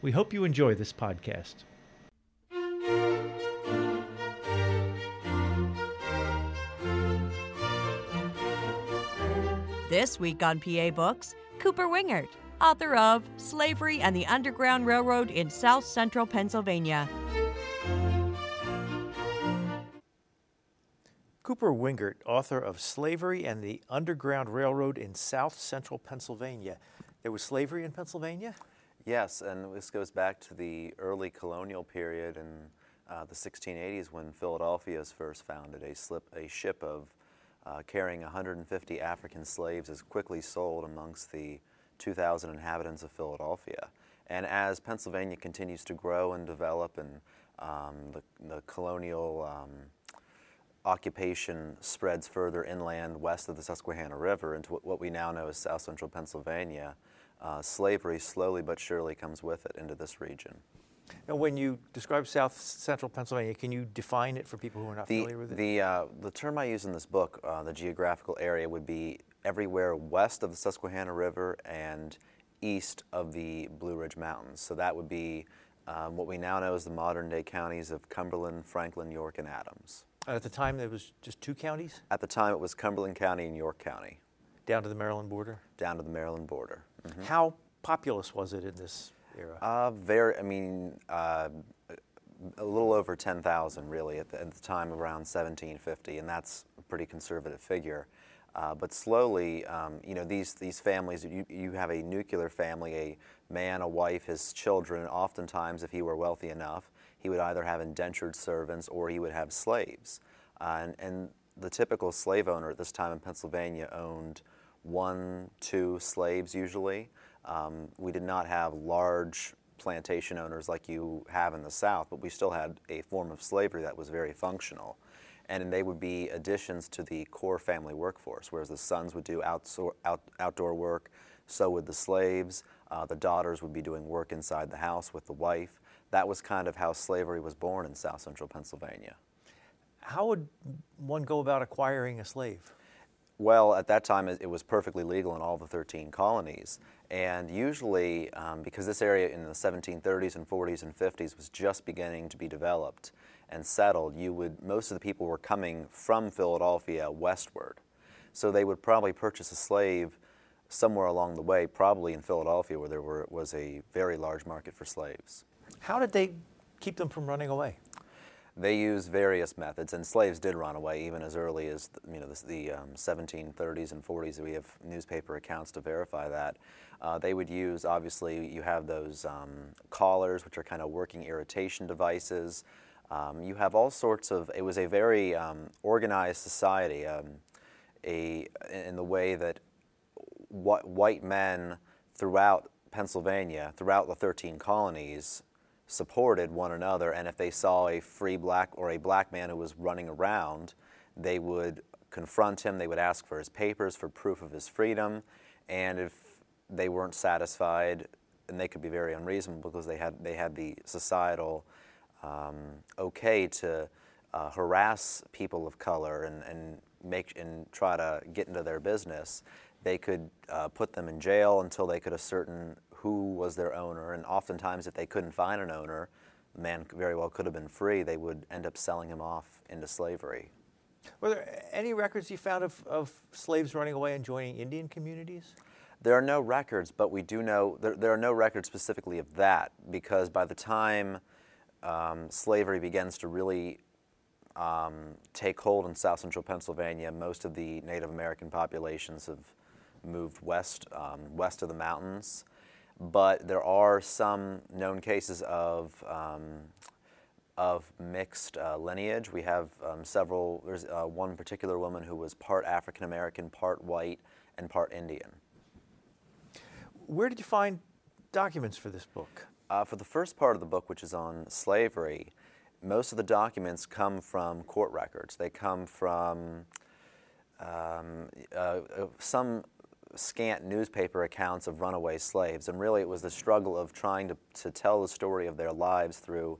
We hope you enjoy this podcast. This week on PA Books, Cooper Wingert, author of Slavery and the Underground Railroad in South Central Pennsylvania. Cooper Wingert, author of Slavery and the Underground Railroad in South Central Pennsylvania. There was slavery in Pennsylvania? Yes, and this goes back to the early colonial period in uh, the 1680s when Philadelphia is first founded. A, slip, a ship of uh, carrying 150 African slaves is quickly sold amongst the 2,000 inhabitants of Philadelphia. And as Pennsylvania continues to grow and develop and um, the, the, colonial um, occupation spreads further inland west of the Susquehanna River into what we now know as south central Pennsylvania, uh, slavery slowly but surely comes with it into this region. And when you describe South Central Pennsylvania, can you define it for people who are not the, familiar with it? The, uh, the term I use in this book, uh, the geographical area, would be everywhere west of the Susquehanna River and east of the Blue Ridge Mountains. So that would be um, what we now know as the modern day counties of Cumberland, Franklin, York, and Adams. At the time, there was just two counties? At the time, it was Cumberland County and York County. Down to the Maryland border? Down to the Maryland border. Mm-hmm. How populous was it in this era? Uh, very, I mean, uh, a little over 10,000 really at the, at the, time around 1750, and that's a pretty conservative figure. Uh, but slowly, um, you know, these, these families, you, you have a nuclear family, a man, a wife, his children, oftentimes, if he were wealthy enough, he would either have indentured servants or he would have slaves. Uh, and, and, the typical slave owner at this time in Pennsylvania owned one, two slaves usually. Um, we did not have large plantation owners like you have in the South, but we still had a form of slavery that was very functional. And they would be additions to the core family workforce, whereas the sons would do out, outdoor work, so would the slaves. Uh, the daughters would be doing work inside the house with the wife that was kind of how slavery was born in south central Pennsylvania. How would one go about acquiring a slave? Well, at that time, it was perfectly legal in all the 13 colonies. And usually, um, because this area in the 1730s and 40s and 50s was just beginning to be developed and settled, you would most of the people were coming from Philadelphia westward. So they would probably purchase a slave somewhere along the way, probably in Philadelphia, where there were, was a very large market for slaves. How did they keep them from running away? They used various methods, and slaves did run away even as early as you know the, the um, 1730s and 40s. We have newspaper accounts to verify that. Uh, they would use obviously you have those um, collars, which are kind of working irritation devices. Um, you have all sorts of. It was a very um, organized society, um, a in the way that wh- white men throughout Pennsylvania, throughout the 13 colonies, supported one another, and if they saw a free black or a black man who was running around, they would confront him, they would ask for his papers for proof of his freedom, and if they weren't satisfied, and they could be very unreasonable because they had, they had the societal um, okay to uh, harass people of color and, and, make, and try to get into their business, they could uh, put them in jail until they could ascertain who was their owner, and oftentimes, if they couldn't find an owner, the man very well could have been free, they would end up selling him off into slavery. Were there any records you found of, of slaves running away and joining Indian communities? There are no records, but we do know there, there are no records specifically of that because by the time um, slavery begins to really um, take hold in south central Pennsylvania, most of the Native American populations have moved west, um, west of the mountains but there are some known cases of um, of mixed uh, lineage. We have um, several. There's uh, one particular woman who was part African American, part white, and part Indian. Where did you find documents for this book? Uh, for the first part of the book, which is on slavery, most of the documents come from court records. They come from um, uh, uh, some scant newspaper accounts of runaway slaves, and really it was the struggle of trying to, to tell the story of their lives through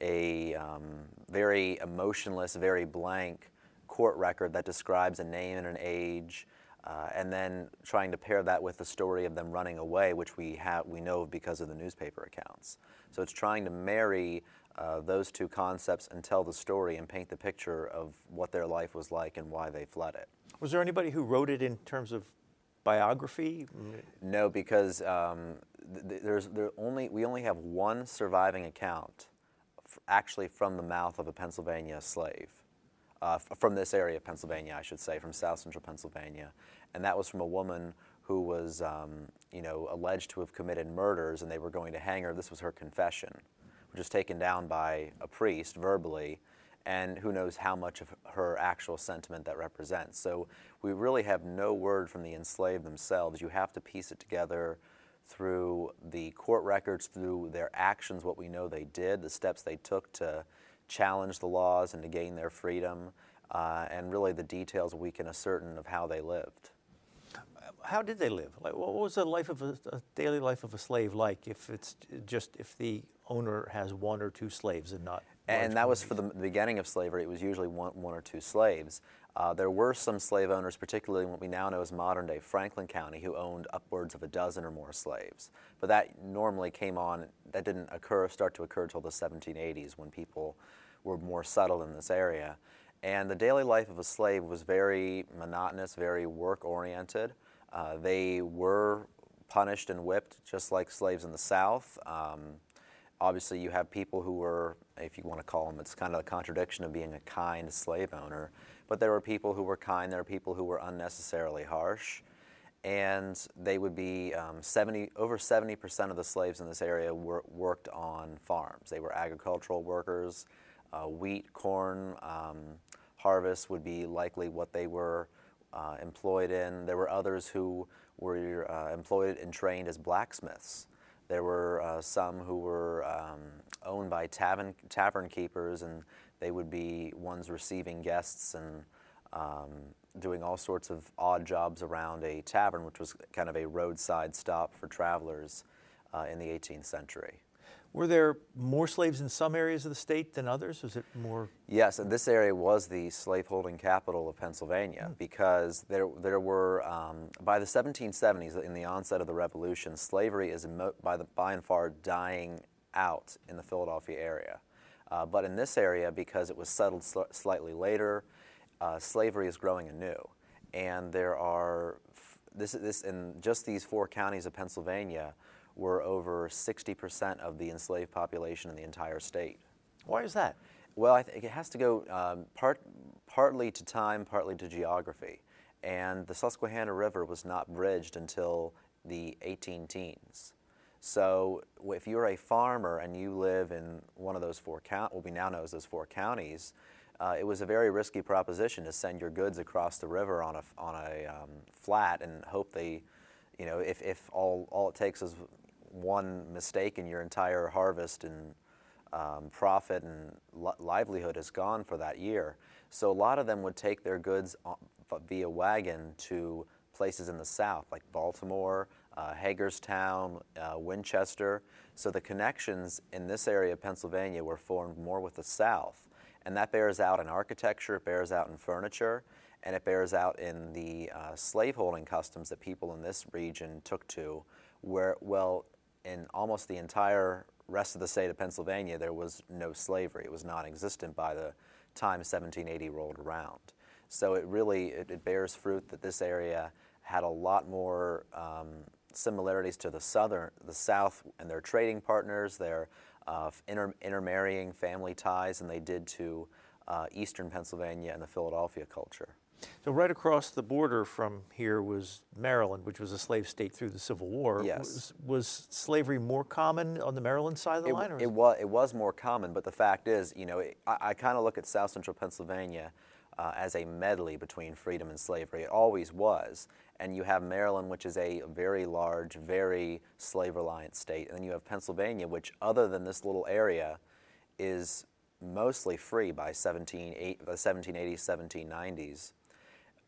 a um, very emotionless, very blank court record that describes a name and an age, uh, and then trying to pair that with the story of them running away, which we have we know because of the newspaper accounts. So it's trying to marry uh, those two concepts and tell the story and paint the picture of what their life was like and why they fled it. Was there anybody who wrote it in terms of biography? No, because um, th- there's there only we only have one surviving account, f- actually from the mouth of a Pennsylvania slave, uh, f- from this area of Pennsylvania, I should say, from South Central Pennsylvania, and that was from a woman who was, um, you know, alleged to have committed murders, and they were going to hang her. This was her confession, which was taken down by a priest verbally and who knows how much of her actual sentiment that represents. So we really have no word from the enslaved themselves. You have to piece it together through the court records, through their actions, what we know they did, the steps they took to challenge the laws and to gain their freedom, uh, and really the details we can ascertain of how they lived. How did they live? Like, what was the life of a, a daily life of a slave like? If it's just if the owner has one or two slaves and not and that was for the beginning of slavery. It was usually one, one or two slaves. Uh, there were some slave owners, particularly in what we now know as modern day Franklin County, who owned upwards of a dozen or more slaves. But that normally came on, that didn't occur, start to occur until the 1780s when people were more settled in this area. And the daily life of a slave was very monotonous, very work oriented. Uh, they were punished and whipped just like slaves in the South. Um, obviously you have people who were, if you want to call them, it's kind of a contradiction of being a kind slave owner. But there were people who were kind, there were people who were unnecessarily harsh. And they would be um, 70, over 70% of the slaves in this area worked on farms. They were agricultural workers. Uh, wheat, corn, um, harvest would be likely what they were uh, employed in. There were others who were uh, employed and trained as blacksmiths. There were uh, some who were um, owned by tavern, tavern keepers, and they would be ones receiving guests and um, doing all sorts of odd jobs around a tavern, which was kind of a roadside stop for travelers uh, in the 18th century. Were there more slaves in some areas of the state than others? Was it more? Yes, and this area was the slaveholding capital of Pennsylvania mm. because there, there were, um, by the 1770s, in the onset of the Revolution, slavery is by, the, by and far dying out in the Philadelphia area. Uh, but in this area, because it was settled sl- slightly later, uh, slavery is growing anew. And there are, this, this, in just these four counties of Pennsylvania, were over 60% of the enslaved population in the entire state. Why is that? Well, I think it has to go um, part, partly to time, partly to geography. And the Susquehanna River was not bridged until the 18 teens. So if you're a farmer and you live in one of those four counties, what we now know as those four counties, uh, it was a very risky proposition to send your goods across the river on a, on a um, flat and hope they, you know, if, if all, all it takes is one mistake in your entire harvest and um, profit and li- livelihood is gone for that year. So a lot of them would take their goods via wagon to places in the south, like Baltimore, uh, Hagerstown, uh, Winchester. So the connections in this area of Pennsylvania were formed more with the south. And that bears out in architecture, it bears out in furniture, and it bears out in the uh, slaveholding customs that people in this region took to, where, well, in almost the entire rest of the state of Pennsylvania, there was no slavery. It was non-existent by the time 1780 rolled around. So it really it, it bears fruit that this area had a lot more um, similarities to the southern, the South, and their trading partners, their uh, inter, intermarrying family ties, than they did to uh, eastern Pennsylvania and the Philadelphia culture. So right across the border from here was Maryland, which was a slave state through the Civil War. Yes. Was, was slavery more common on the Maryland side of the it, line? it was, it was more common, but the fact is, you know, it, I, I kind of look at South Central Pennsylvania uh, as a medley between freedom and slavery. It always was. And you have Maryland, which is a very large, very slave reliant state. And then you have Pennsylvania, which, other than this little area, is mostly free by 1780, the 1780s, 1790s.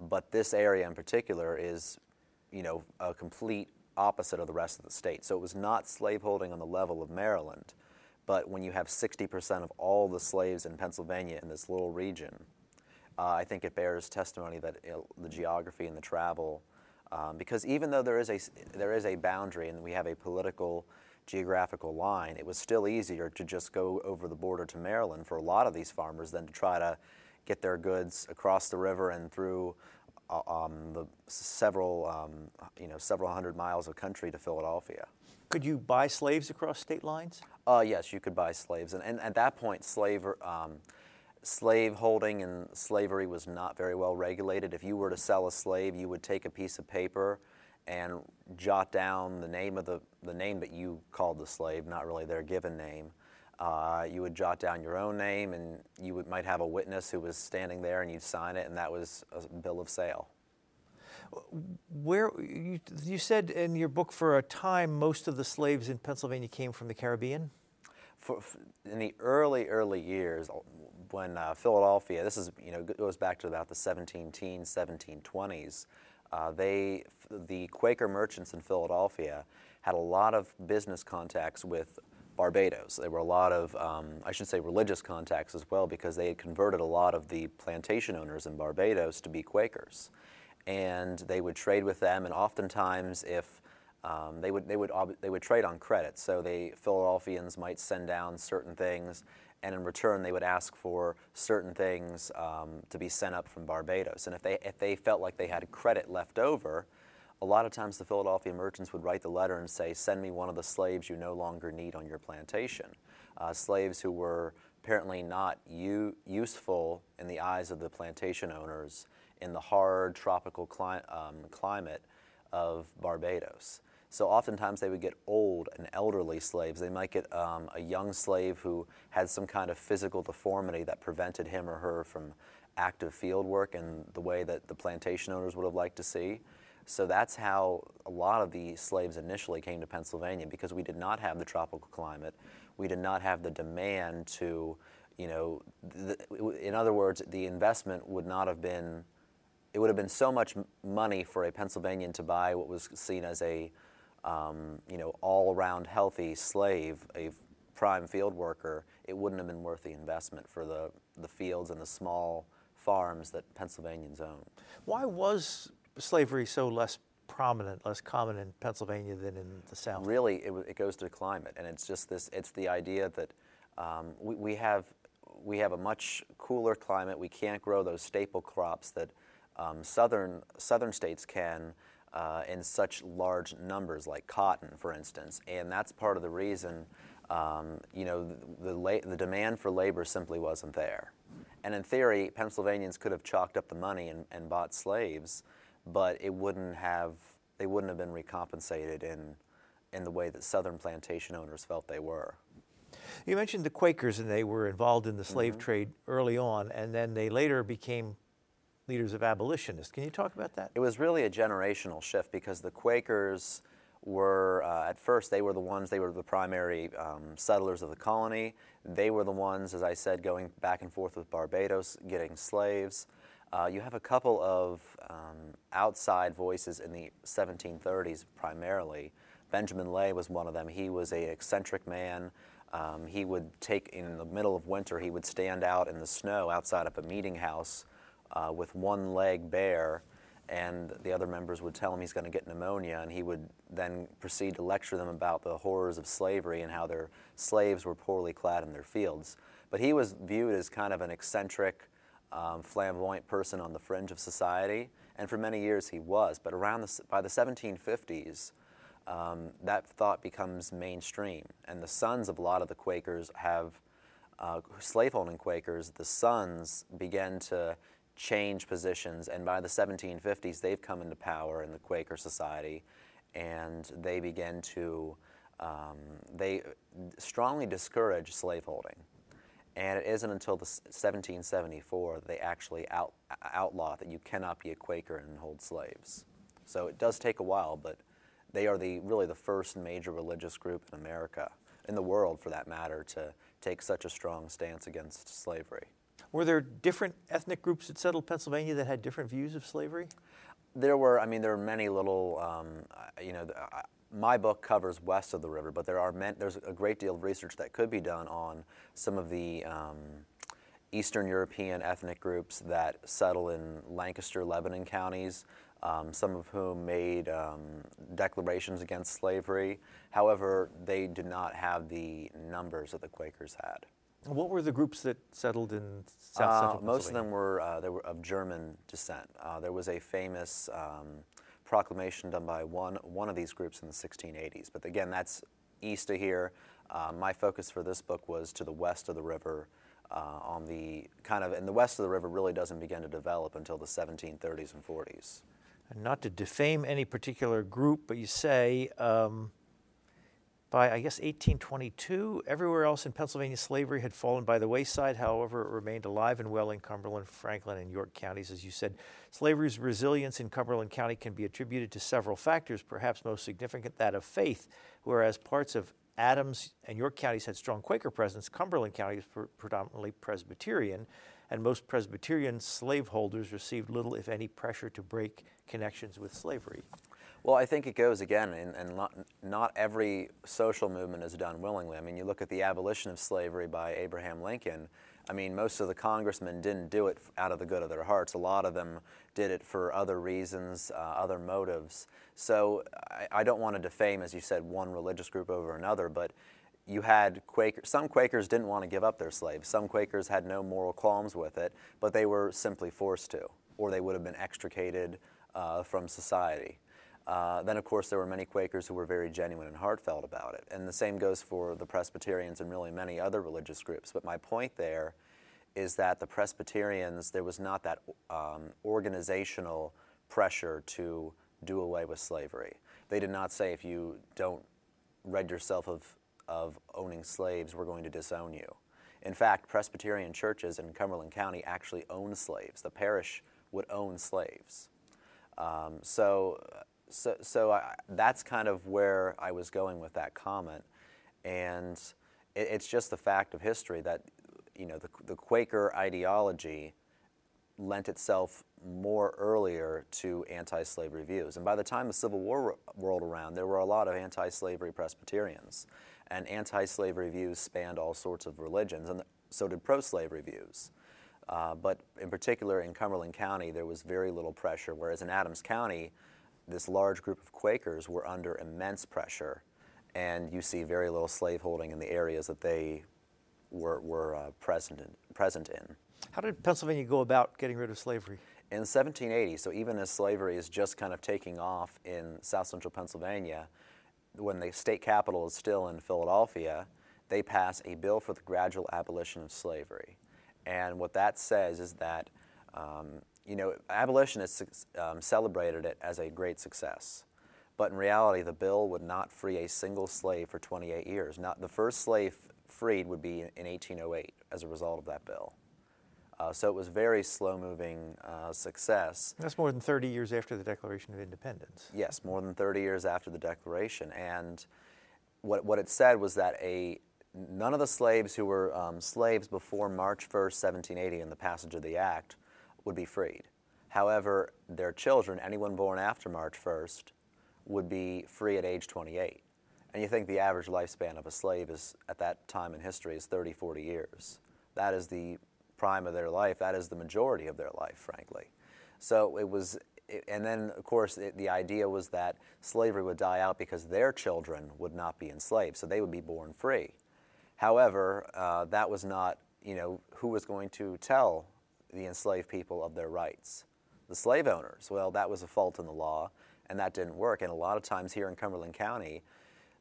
But this area in particular is, you know, a complete opposite of the rest of the state. So it was not slaveholding on the level of Maryland, but when you have 60% of all the slaves in Pennsylvania in this little region, uh, I think it bears testimony that it, the geography and the travel, um, because even though there is a there is a boundary and we have a political geographical line, it was still easier to just go over the border to Maryland for a lot of these farmers than to try to get their goods across the river and through uh, um, the several um, you know several hundred miles of country to Philadelphia. Could you buy slaves across state lines? Uh, yes, you could buy slaves, and, and at that point, slave um, slave holding and slavery was not very well regulated. If you were to sell a slave, you would take a piece of paper and jot down the name of the, the name that you called the slave, not really their given name. Uh, you would jot down your own name, and you would, might have a witness who was standing there, and you'd sign it, and that was a bill of sale. Where you, you said in your book, for a time, most of the slaves in Pennsylvania came from the Caribbean. For, in the early, early years, when uh, Philadelphia, this is you know goes back to about the 17 teens, 1720s. Uh, they, the Quaker merchants in Philadelphia, had a lot of business contacts with Barbados. There were a lot of, um, I should say, religious contacts as well, because they had converted a lot of the plantation owners in Barbados to be Quakers, and they would trade with them. And oftentimes, if um, they would they would they would trade on credit, so the Philadelphians might send down certain things, and in return they would ask for certain things um, to be sent up from Barbados. And if they, if they felt like they had credit left over, a lot of times the Philadelphia merchants would write the letter and say, Send me one of the slaves you no longer need on your plantation. Uh, slaves who were apparently not u- useful in the eyes of the plantation owners in the hard tropical cli- um, climate of Barbados. So oftentimes they would get old and elderly slaves. They might get um, a young slave who had some kind of physical deformity that prevented him or her from active field work in the way that the plantation owners would have liked to see. So that's how a lot of the slaves initially came to Pennsylvania because we did not have the tropical climate. We did not have the demand to, you know, the, in other words, the investment would not have been, it would have been so much money for a Pennsylvanian to buy what was seen as a um, you know, all-around healthy slave, a prime field worker, it wouldn't have been worth the investment for the, the fields and the small farms that Pennsylvanians own. Why was slavery so less prominent, less common in Pennsylvania than in the South? Really, it, it goes to climate, and it's just this, it's the idea that um, we, we, have, we have a much cooler climate. We can't grow those staple crops that um, southern, southern states can uh, in such large numbers, like cotton, for instance. And that's part of the reason, um, you know, the, the, the, demand for labor simply wasn't there. And in theory, Pennsylvanians could have chalked up the money and, and bought slaves, but it wouldn't have, they wouldn't have been recompensated in, in the way that Southern plantation owners felt they were. You mentioned the Quakers, and they were involved in the slave mm-hmm. trade early on, and then they later became leaders of abolitionists. Can you talk about that? It was really a generational shift because the Quakers were, uh, at first, they were the ones, they were the primary um, settlers of the colony. They were the ones, as I said, going back and forth with Barbados, getting slaves. Uh, you have a couple of um, outside voices in the 1730s primarily. Benjamin Lay was one of them. He was a eccentric man. Um, he would take, in the middle of winter, he would stand out in the snow outside of a meeting house uh, with one leg bare, and the other members would tell him he's going to get pneumonia, and he would then proceed to lecture them about the horrors of slavery and how their slaves were poorly clad in their fields. But he was viewed as kind of an eccentric, um, flamboyant person on the fringe of society, and for many years he was. But around the, by the 1750s, um, that thought becomes mainstream, and the sons of a lot of the Quakers have uh, slaveholding Quakers, the sons began to change positions. And by the 1750s, they've come into power in the Quaker Society, and they begin to um, they strongly discourage slaveholding. And it isn't until the 1774 that they actually out, outlaw that you cannot be a Quaker and hold slaves. So it does take a while, but they are the really the first major religious group in America, in the world for that matter, to take such a strong stance against slavery. Were there different ethnic groups that settled Pennsylvania that had different views of slavery? There were, I mean, there were many little, um, you know, my book covers west of the river, but there are there's a great deal of research that could be done on some of the um, Eastern European ethnic groups that settle in Lancaster, Lebanon counties, um, some of whom made um, declarations against slavery. However, they did not have the numbers that the Quakers had. What were the groups that settled in South uh, Central Most of them were, uh, they were of German descent. Uh, there was a famous um, proclamation done by one, one of these groups in the 1680s. But again, that's east of here. Uh, my focus for this book was to the west of the river. Uh, on the kind of, and the west of the river really doesn't begin to develop until the 1730s and 40s. And not to defame any particular group, but you say um, by, I guess, 1822, everywhere else in Pennsylvania, slavery had fallen by the wayside. However, it remained alive and well in Cumberland, Franklin, and York counties. As you said, slavery's resilience in Cumberland County can be attributed to several factors, perhaps most significant that of faith, whereas parts of Adams and York counties had strong Quaker presence. Cumberland County was predominantly Presbyterian, and most Presbyterian slaveholders received little, if any, pressure to break connections with slavery. Well, I think it goes again, and, and not, not, every social movement is done willingly. I mean, you look at the abolition of slavery by Abraham Lincoln. I mean, most of the congressmen didn't do it out of the good of their hearts. A lot of them did it for other reasons, uh, other motives. So I, I don't want to defame, as you said, one religious group over another, but you had Quakers, some Quakers didn't want to give up their slaves. Some Quakers had no moral qualms with it, but they were simply forced to, or they would have been extricated uh, from society. Uh, then, of course, there were many Quakers who were very genuine and heartfelt about it. And the same goes for the Presbyterians and really many other religious groups. But my point there is that the Presbyterians, there was not that um, organizational pressure to do away with slavery. They did not say, if you don't rid yourself of, of owning slaves, we're going to disown you. In fact, Presbyterian churches in Cumberland County actually owned slaves. The parish would own slaves. Um, so so, so I, that's kind of where I was going with that comment. And it, it's just the fact of history that, you know, the, the Quaker ideology lent itself more earlier to anti-slavery views. And by the time the Civil War rolled around, there were a lot of anti-slavery Presbyterians. And anti-slavery views spanned all sorts of religions, and so did pro-slavery views. Uh, but in particular, in Cumberland County, there was very little pressure, whereas in Adams County, this large group of Quakers were under immense pressure, and you see very little slaveholding in the areas that they were, were uh, present, in, present in. How did Pennsylvania go about getting rid of slavery? In 1780, so even as slavery is just kind of taking off in south central Pennsylvania, when the state capital is still in Philadelphia, they pass a bill for the gradual abolition of slavery. And what that says is that um, you know, abolitionists um, celebrated it as a great success. But in reality, the bill would not free a single slave for 28 years. Not the first slave freed would be in 1808 as a result of that bill. Uh, so it was very slow-moving uh, success. That's more than 30 years after the Declaration of Independence. Yes, more than 30 years after the Declaration. And what, what it said was that a none of the slaves who were um, slaves before March 1st, 1780, in the passage of the Act, would be freed. However, their children, anyone born after March 1st, would be free at age 28. And you think the average lifespan of a slave is, at that time in history, is 30, 40 years. That is the prime of their life. That is the majority of their life, frankly. So it was, and then, of course, it, the idea was that slavery would die out because their children would not be enslaved, so they would be born free. However, uh, that was not, you know, who was going to tell the enslaved people of their rights. The slave owners, well, that was a fault in the law, and that didn't work. And a lot of times here in Cumberland County,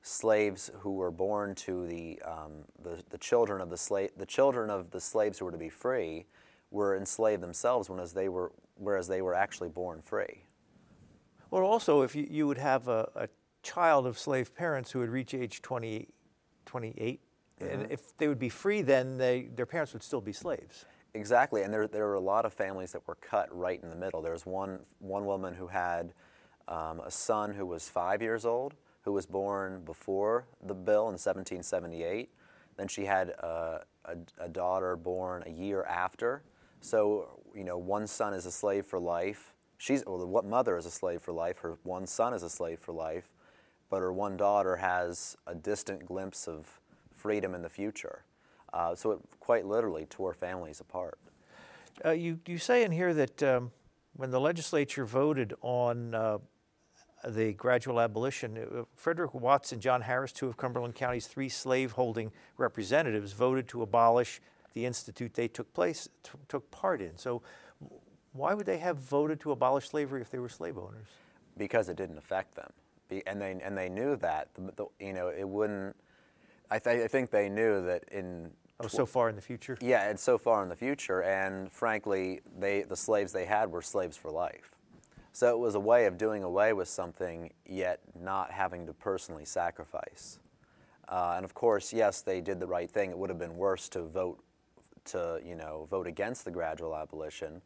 slaves who were born to the, um, the, the, children of the, slave, the children of the slaves who were to be free were enslaved themselves when as they were, whereas they were actually born free. Well, also, if you, you would have a, a child of slave parents who would reach age 20, 28 And if they would be free, then they, their parents would still be slaves. Exactly, and there, there were a lot of families that were cut right in the middle. There was one, one woman who had um, a son who was five years old, who was born before the bill in 1778. Then she had a, a, a daughter born a year after. So, you know, one son is a slave for life. She's, well, what mother is a slave for life? Her one son is a slave for life, but her one daughter has a distant glimpse of freedom in the future. Uh, so it quite literally tore families apart. Uh, you, you say in here that um, when the legislature voted on uh, the gradual abolition, uh, Frederick Watts and John Harris, two of Cumberland County's three slaveholding representatives, voted to abolish the institute they took place t- took part in. So, why would they have voted to abolish slavery if they were slave owners? Because it didn't affect them, Be, and they and they knew that the, the, you know it wouldn't. I, th- I think they knew that in Oh, so far in the future? Yeah, it's so far in the future, and frankly, they the slaves they had were slaves for life. So it was a way of doing away with something, yet not having to personally sacrifice. Uh, and of course, yes, they did the right thing. It would have been worse to vote to you know vote against the gradual abolition,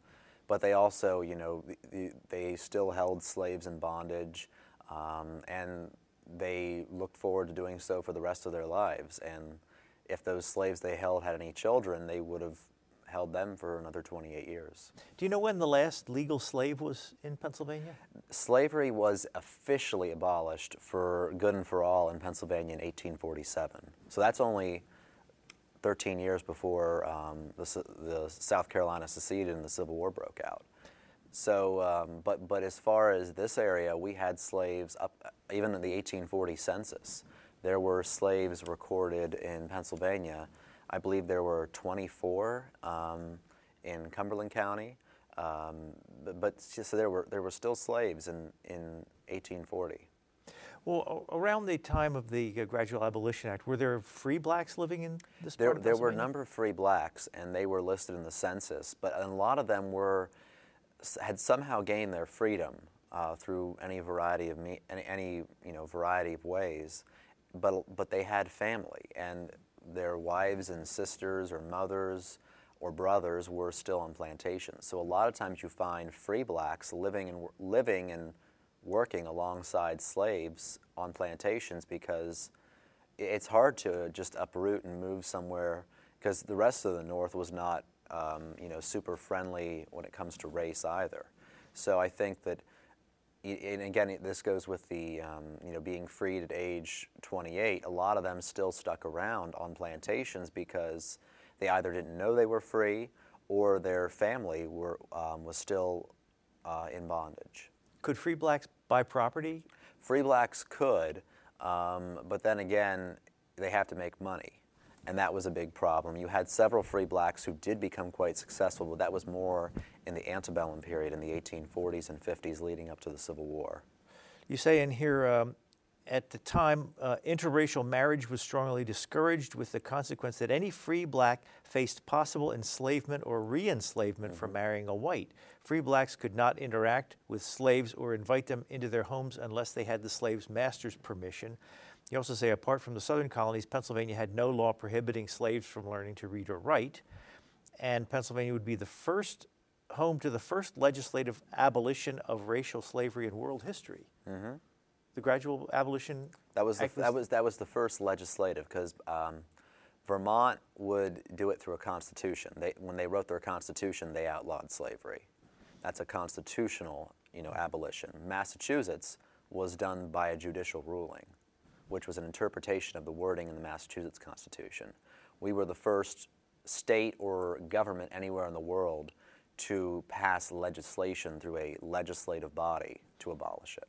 but they also you know they still held slaves in bondage, um, and they looked forward to doing so for the rest of their lives. And if those slaves they held had any children, they would have held them for another 28 years. Do you know when the last legal slave was in Pennsylvania? Slavery was officially abolished for good and for all in Pennsylvania in 1847. So that's only 13 years before um, the, the, South Carolina seceded and the Civil War broke out. So, um, but, but as far as this area, we had slaves up even in the 1840 census there were slaves recorded in Pennsylvania. I believe there were 24 um, in Cumberland County, um, but, but, so there were there were still slaves in in 1840. Well, around the time of the uh, Gradual Abolition Act, were there free blacks living in this there, part of There were a number of free blacks, and they were listed in the census, but a lot of them were had somehow gained their freedom uh, through any variety of me, any, any you know variety of ways but, but they had family, and their wives and sisters or mothers or brothers were still on plantations. So a lot of times you find free blacks living and, living and working alongside slaves on plantations because it's hard to just uproot and move somewhere because the rest of the North was not, um, you know, super friendly when it comes to race either. So I think that and again, this goes with the um, you know being freed at age 28. A lot of them still stuck around on plantations because they either didn't know they were free or their family were um, was still uh, in bondage. Could free blacks buy property? Free blacks could, um, but then again, they have to make money and that was a big problem. You had several free blacks who did become quite successful, but that was more in the antebellum period in the 1840s and 50s leading up to the Civil War. You say in here, um, at the time, uh, interracial marriage was strongly discouraged, with the consequence that any free black faced possible enslavement or re enslavement mm-hmm. from marrying a white. Free blacks could not interact with slaves or invite them into their homes unless they had the slave's master's permission. You also say, apart from the southern colonies, Pennsylvania had no law prohibiting slaves from learning to read or write. And Pennsylvania would be the first home to the first legislative abolition of racial slavery in world history. Mm-hmm. The gradual abolition. That was the, that was that was the first legislative because um, Vermont would do it through a constitution. They, when they wrote their constitution, they outlawed slavery. That's a constitutional, you know, abolition. Massachusetts was done by a judicial ruling which was an interpretation of the wording in the Massachusetts Constitution. We were the first state or government anywhere in the world to pass legislation through a legislative body to abolish it.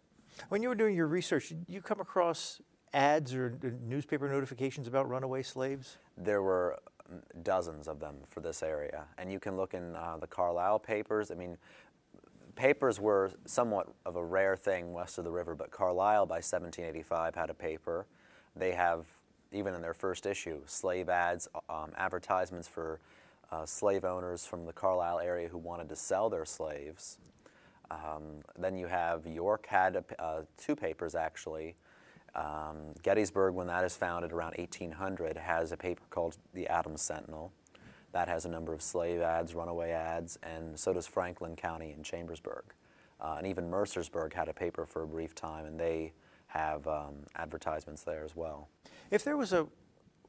When you were doing your research, did you come across ads or newspaper notifications about runaway slaves? There were um, dozens of them for this area. And you can look in uh, the Carlisle papers. I mean, papers were somewhat of a rare thing west of the river, but Carlisle by 1785 had a paper. They have, even in their first issue, slave ads, um, advertisements for uh, slave owners from the Carlisle area who wanted to sell their slaves. Um, then you have York had a, uh, two papers actually. Um, Gettysburg, when that is founded around 1800, has a paper called the Adams Sentinel. That has a number of slave ads, runaway ads, and so does Franklin County and Chambersburg. Uh, and even Mercersburg had a paper for a brief time, and they have um, advertisements there as well. If there was a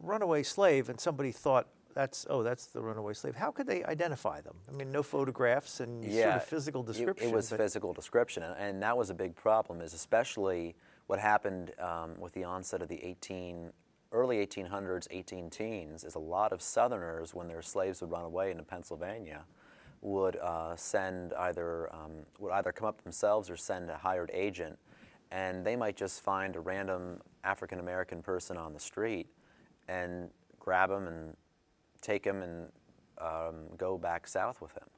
runaway slave and somebody thought that's oh that's the runaway slave, how could they identify them? I mean, no photographs and yeah, sort of physical description. It, it was physical description, and, and, that was a big problem. Is especially what happened um, with the onset of the 18 early 1800s, 18 teens, is a lot of Southerners, when their slaves would run away into Pennsylvania, would uh, send either um, would either come up themselves or send a hired agent, and they might just find a random African American person on the street, and grab him and take him and um, go back south with him.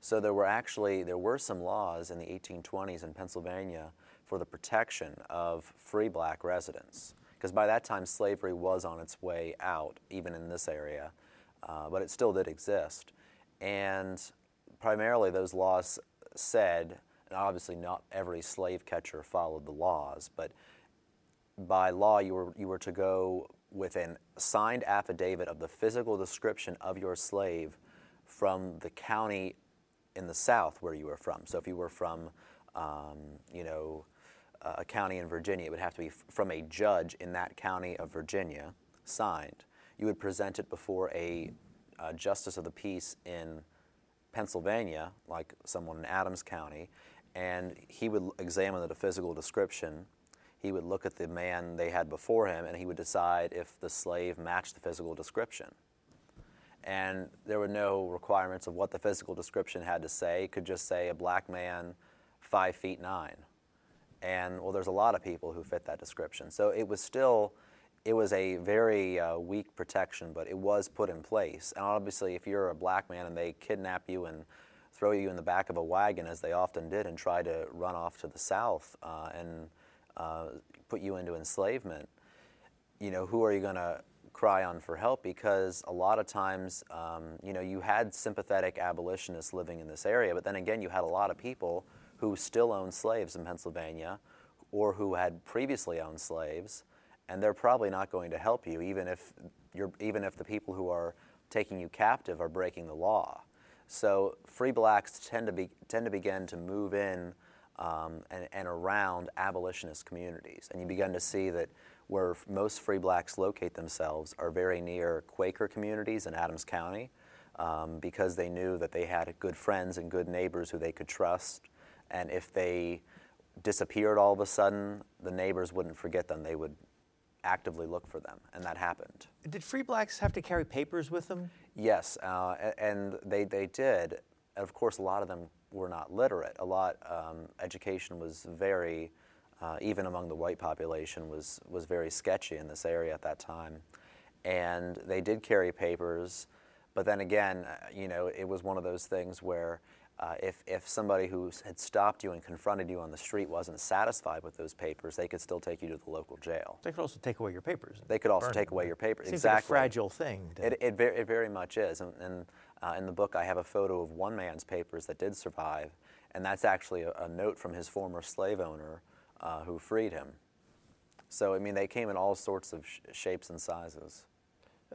So there were actually there were some laws in the 1820s in Pennsylvania for the protection of free black residents because by that time slavery was on its way out, even in this area, uh, but it still did exist. And primarily, those laws said, and obviously not every slave catcher followed the laws, but by law, you were, you were to go with an signed affidavit of the physical description of your slave from the county in the south where you were from. So if you were from, um, you know, a county in Virginia. It would have to be from a judge in that county of Virginia, signed. You would present it before a uh, justice of the peace in Pennsylvania, like someone in Adams County, and he would examine the physical description. He would look at the man they had before him, and he would decide if the slave matched the physical description. And there were no requirements of what the physical description had to say. It could just say a black man, five feet nine and well, there's a lot of people who fit that description. So it was still, it was a very uh, weak protection, but it was put in place. And obviously, if you're a black man and they kidnap you and throw you in the back of a wagon, as they often did, and try to run off to the south uh, and uh, put you into enslavement, you know, who are you going to cry on for help? Because a lot of times, um, you know, you had sympathetic abolitionists living in this area, but then again, you had a lot of people who still own slaves in Pennsylvania or who had previously owned slaves, and they're probably not going to help you, even if, you're, even if the people who are taking you captive are breaking the law. So free blacks tend to, be, tend to begin to move in um, and, and around abolitionist communities. And you begin to see that where most free blacks locate themselves are very near Quaker communities in Adams County um, because they knew that they had good friends and good neighbors who they could trust and if they disappeared all of a sudden, the neighbors wouldn't forget them. They would actively look for them, and that happened. Did free blacks have to carry papers with them? Yes, uh, and they, they did. And of course, a lot of them were not literate. A lot, um, education was very, uh, even among the white population, was, was very sketchy in this area at that time. And they did carry papers, but then again, uh, you know, it was one of those things where uh, if, if somebody who had stopped you and confronted you on the street wasn't satisfied with those papers, they could still take you to the local jail. They could also take away your papers. They could also take them. away your papers. Seems exactly. Like a fragile thing. It, it, very, it very much is. And, and uh, in the book, I have a photo of one man's papers that did survive, and that's actually a, a note from his former slave owner uh, who freed him. So, I mean, they came in all sorts of sh- shapes and sizes.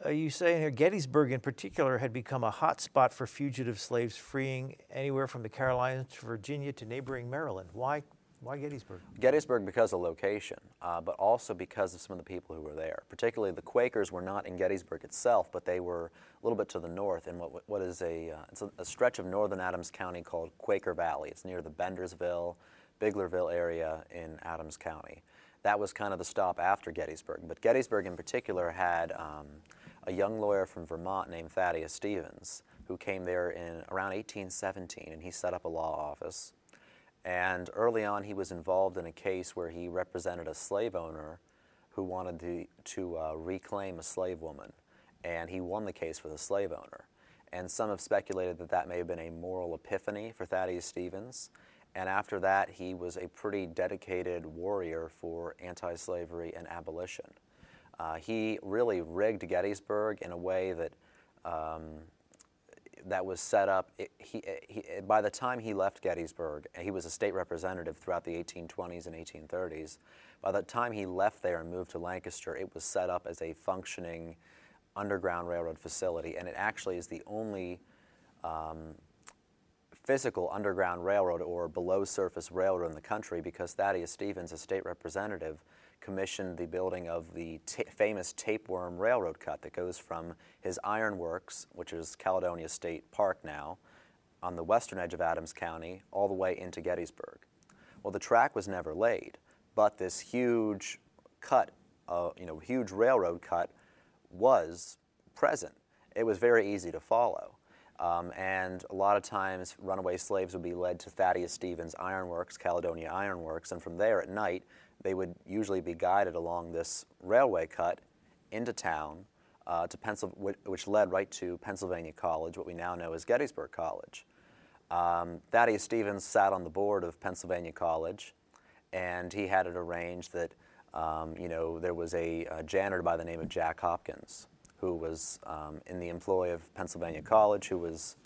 Uh, you say here Gettysburg, in particular, had become a hot spot for fugitive slaves freeing anywhere from the Carolinas to Virginia to neighboring Maryland. Why, why Gettysburg? Gettysburg because of location, uh, but also because of some of the people who were there. Particularly, the Quakers were not in Gettysburg itself, but they were a little bit to the north in what, what is a, uh, it's a, a stretch of northern Adams County called Quaker Valley. It's near the Bendersville, Biglerville area in Adams County. That was kind of the stop after Gettysburg. But Gettysburg, in particular, had um, a young lawyer from Vermont named Thaddeus Stevens, who came there in around 1817, and he set up a law office. And early on, he was involved in a case where he represented a slave owner who wanted to, to uh, reclaim a slave woman, and he won the case for the slave owner. And some have speculated that that may have been a moral epiphany for Thaddeus Stevens. And after that, he was a pretty dedicated warrior for anti slavery and abolition. Uh, he really rigged Gettysburg in a way that um, that was set up. It, he, he, by the time he left Gettysburg, he was a state representative throughout the 1820s and 1830s. By the time he left there and moved to Lancaster, it was set up as a functioning underground railroad facility, and it actually is the only um, physical underground railroad or below surface railroad in the country because Thaddeus Stevens, a state representative, commissioned the building of the famous tapeworm railroad cut that goes from his ironworks, which is Caledonia State Park now, on the western edge of Adams County, all the way into Gettysburg. Well, the track was never laid, but this huge cut, uh, you know, huge railroad cut was present. It was very easy to follow. Um, and a lot of times, runaway slaves would be led to Thaddeus Stevens Ironworks, Caledonia Ironworks, and from there at night, they would usually be guided along this railway cut into town, uh, to Pencil- which led right to Pennsylvania College, what we now know as Gettysburg College. Um, Thaddeus Stevens sat on the board of Pennsylvania College, and he had it arranged that um, you know there was a, a, janitor by the name of Jack Hopkins who was um, in the employ of Pennsylvania College, who was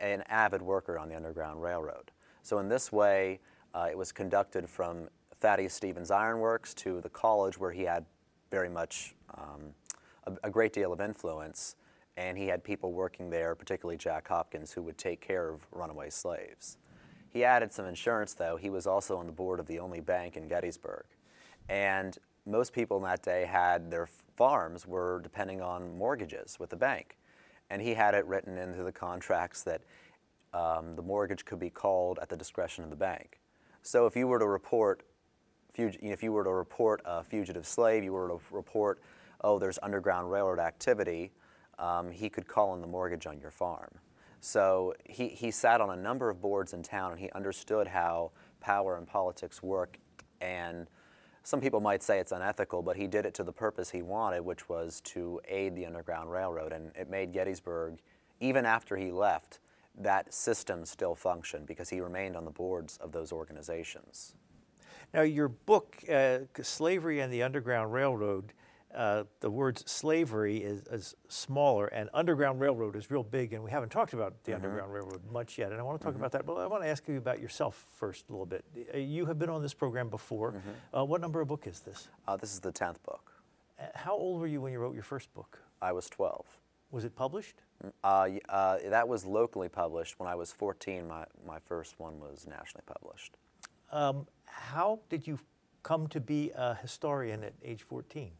an avid worker on the Underground Railroad. So in this way, uh, it was conducted from Thaddeus Stevens Ironworks to the college where he had very much um, a, a, great deal of influence, and he had people working there, particularly Jack Hopkins, who would take care of runaway slaves. He added some insurance, though. He was also on the board of the only bank in Gettysburg. And most people in that day had their farms were depending on mortgages with the bank. And he had it written into the contracts that um, the mortgage could be called at the discretion of the bank. So if you were to report if you were to report a fugitive slave, you were to report, oh, there's Underground Railroad activity, um, he could call in the mortgage on your farm. So he, he sat on a number of boards in town and he understood how power and politics work. And some people might say it's unethical, but he did it to the purpose he wanted, which was to aid the Underground Railroad. And it made Gettysburg, even after he left, that system still functioned because he remained on the boards of those organizations. Now, your book, uh, Slavery and the Underground Railroad, uh, the words slavery is, is, smaller and Underground Railroad is real big, and we haven't talked about the mm-hmm. Underground Railroad much yet. And I want to talk mm-hmm. about that, but I want to ask you about yourself first a little bit. Uh, you have been on this program before. Mm-hmm. Uh, what number of book is this? Uh, this is the 10th book. Uh, how old were you when you wrote your first book? I was 12. Was it published? Mm, that was locally published. When I was 14, my, my first one was nationally published. Um, how did you come to be a historian at age 14?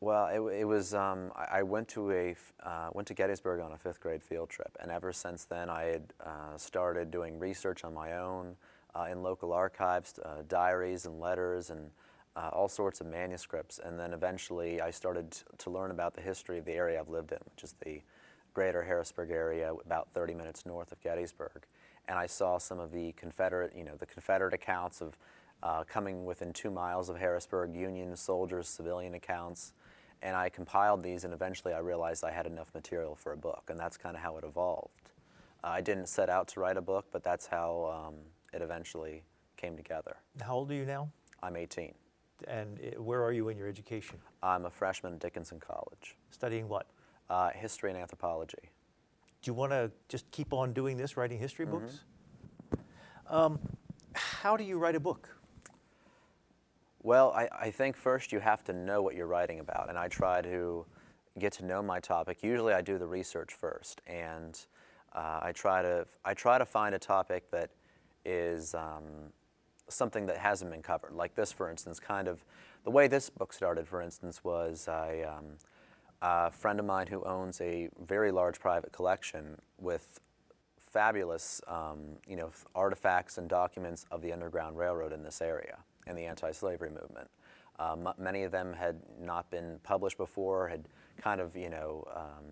Well, it, it was. Um, I, went to a uh, went to Gettysburg on a fifth grade field trip, and ever since then, I had uh, started doing research on my own uh, in local archives, uh, diaries and letters, and uh, all sorts of manuscripts. And then eventually, I started to learn about the history of the area I've lived in, which is the greater Harrisburg area, about 30 minutes north of Gettysburg and I saw some of the Confederate, you know, the Confederate accounts of uh, coming within two miles of Harrisburg, Union soldiers, civilian accounts, and I compiled these, and eventually I realized I had enough material for a book, and that's kind of how it evolved. Uh, I didn't set out to write a book, but that's how um, it eventually came together. How old are you now? I'm 18. And where are you in your education? I'm a freshman at Dickinson College. Studying what? Uh, history and anthropology do you want to just keep on doing this, writing history mm-hmm. books? Um, how do you write a book? Well, I, I, think first you have to know what you're writing about, and I try to get to know my topic. Usually, I do the research first, and uh, I try to I try to find a topic that is um, something that hasn't been covered. Like this, for instance, kind of the way this book started. For instance, was I um, a friend of mine who owns a very large private collection with fabulous um, you know, artifacts and documents of the Underground Railroad in this area and the anti-slavery movement. Um, many of them had not been published before, had kind of, you know, um,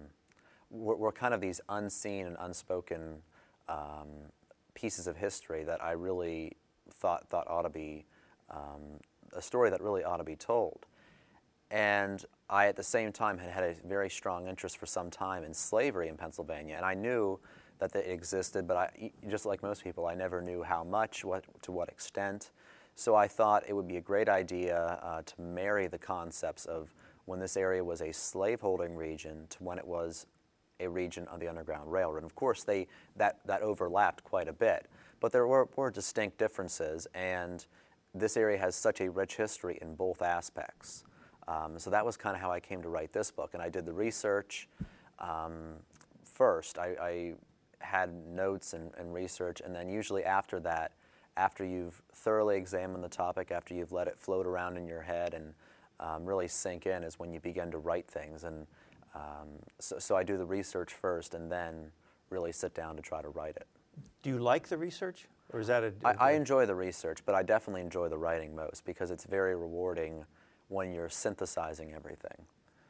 were, were, kind of these unseen and unspoken um, pieces of history that I really thought, thought ought to be um, a story that really ought to be told. And I, at the same time, had had a very strong interest for some time in slavery in Pennsylvania. And I knew that it existed, but I, just like most people, I never knew how much, what, to what extent. So I thought it would be a great idea uh, to marry the concepts of when this area was a slaveholding region to when it was a region of the Underground Railroad. And of course, they, that, that overlapped quite a bit, but there were, were distinct differences, and this area has such a rich history in both aspects. Um, so that was kind of how I came to write this book, and I did the research um, first. I, I, had notes and, and research, and then usually after that, after you've thoroughly examined the topic, after you've let it float around in your head and um, really sink in, is when you begin to write things. And um, so, so I do the research first, and then really sit down to try to write it. Do you like the research, or is that a? I, I enjoy the research, but I definitely enjoy the writing most because it's very rewarding when you're synthesizing everything.